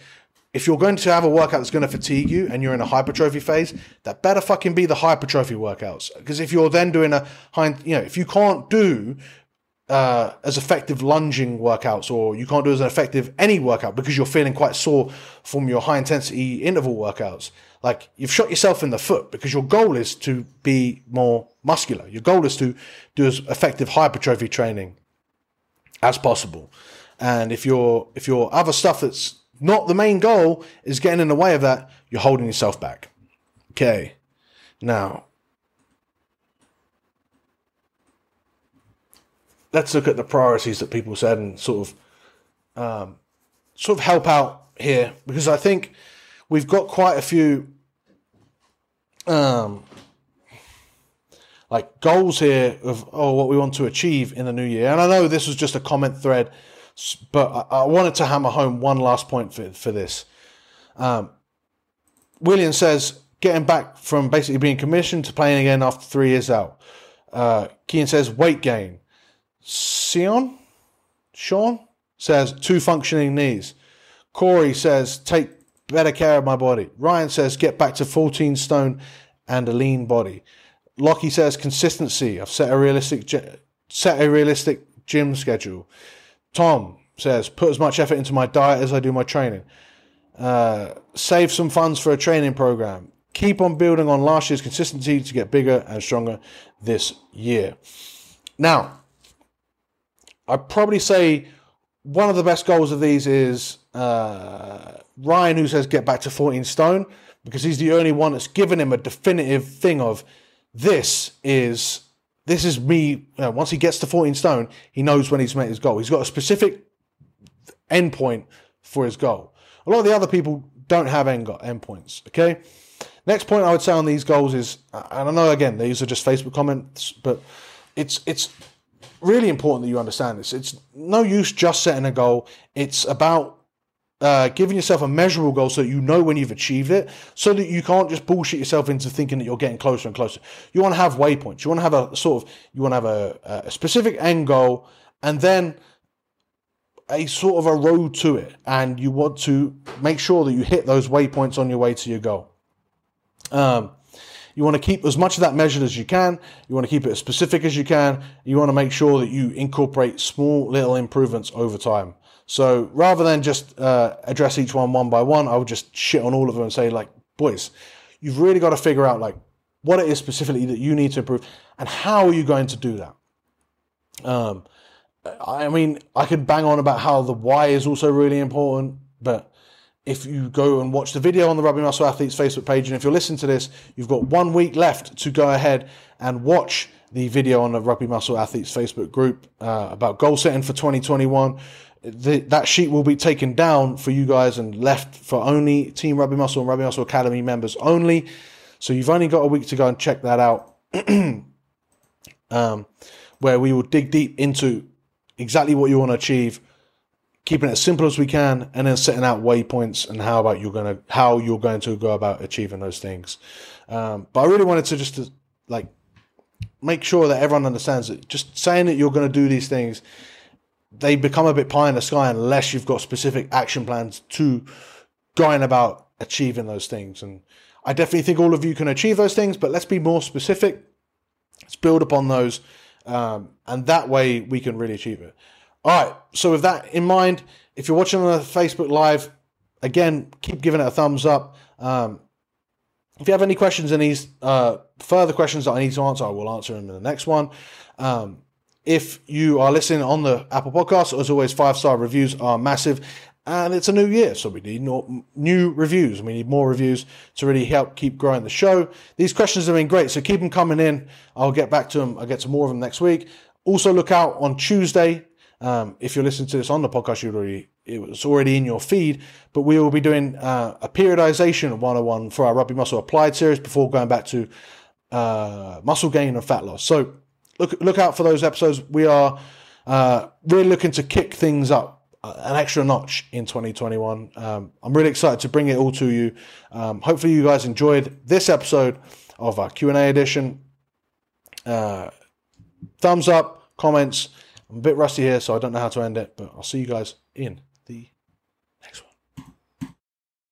S1: if you're going to have a workout that's going to fatigue you and you're in a hypertrophy phase, that better fucking be the hypertrophy workouts. Because if you're then doing a high, you know, if you can't do uh, as effective lunging workouts or you can't do as effective any workout because you're feeling quite sore from your high intensity interval workouts. Like you've shot yourself in the foot because your goal is to be more muscular. Your goal is to do as effective hypertrophy training as possible. And if your if your other stuff that's not the main goal is getting in the way of that, you're holding yourself back. Okay. Now, let's look at the priorities that people said and sort of um, sort of help out here because I think we've got quite a few um, like goals here of oh what we want to achieve in the new year. And I know this was just a comment thread, but I, I wanted to hammer home one last point for for this. Um, William says getting back from basically being commissioned to playing again after three years out. Uh, says weight gain. Sion, Sean says two functioning knees. Corey says take better care of my body. Ryan says get back to 14 stone and a lean body. Locky says consistency. I've set a realistic set a realistic gym schedule. Tom says put as much effort into my diet as I do my training. Uh, save some funds for a training program. Keep on building on last year's consistency to get bigger and stronger this year. Now, I'd probably say one of the best goals of these is uh, Ryan, who says get back to 14 stone, because he's the only one that's given him a definitive thing of this is this is me. You know, once he gets to 14 stone, he knows when he's met his goal. He's got a specific endpoint for his goal. A lot of the other people don't have end endpoints. Okay. Next point I would say on these goals is, and I know again these are just Facebook comments, but it's it's really important that you understand this. It's no use just setting a goal. It's about uh, giving yourself a measurable goal so that you know when you've achieved it, so that you can't just bullshit yourself into thinking that you're getting closer and closer. You want to have waypoints. You want to have a sort of, you want to have a, a specific end goal, and then a sort of a road to it. And you want to make sure that you hit those waypoints on your way to your goal. Um, you want to keep as much of that measured as you can. You want to keep it as specific as you can. You want to make sure that you incorporate small little improvements over time. So rather than just uh, address each one one by one, I would just shit on all of them and say, like, boys, you've really got to figure out like what it is specifically that you need to improve and how are you going to do that. Um, I mean, I could bang on about how the why is also really important, but if you go and watch the video on the Rugby Muscle Athletes Facebook page, and if you're listening to this, you've got one week left to go ahead and watch the video on the Rugby Muscle Athletes Facebook group uh, about goal setting for 2021. The, that sheet will be taken down for you guys and left for only Team Rugby Muscle and Rugby Muscle Academy members only. So you've only got a week to go and check that out, um, where we will dig deep into exactly what you want to achieve keeping it as simple as we can, and then setting out waypoints and how about you're gonna how you're going to go about achieving those things. Um, but I really wanted to just to, like make sure that everyone understands that just saying that you're going to do these things, they become a bit pie in the sky unless you've got specific action plans to going about achieving those things. And I definitely think all of you can achieve those things, but let's be more specific. Let's build upon those, um, and that way we can really achieve it. All right. So with that in mind, if you're watching on the Facebook Live, again, keep giving it a thumbs up. Um, if you have any questions, any uh, further questions that I need to answer, I will answer them in the next one. Um, if you are listening on the Apple Podcast, as always, five star reviews are massive. And it's a new year, so we need new reviews. We need more reviews to really help keep growing the show. These questions have been great, so keep them coming in. I'll get back to them. I'll get to more of them next week. Also, look out on Tuesday um, if you're listening to this on the podcast, you already it was already in your feed. But we will be doing uh, a periodization 101 for our Rugby Muscle Applied series before going back to uh, muscle gain and fat loss. So look look out for those episodes. We are uh, really looking to kick things up uh, an extra notch in 2021. Um, I'm really excited to bring it all to you. Um, hopefully, you guys enjoyed this episode of our Q and A edition. Uh, thumbs up, comments I'm a bit rusty here, so I don't know how to end it, but I'll see you guys in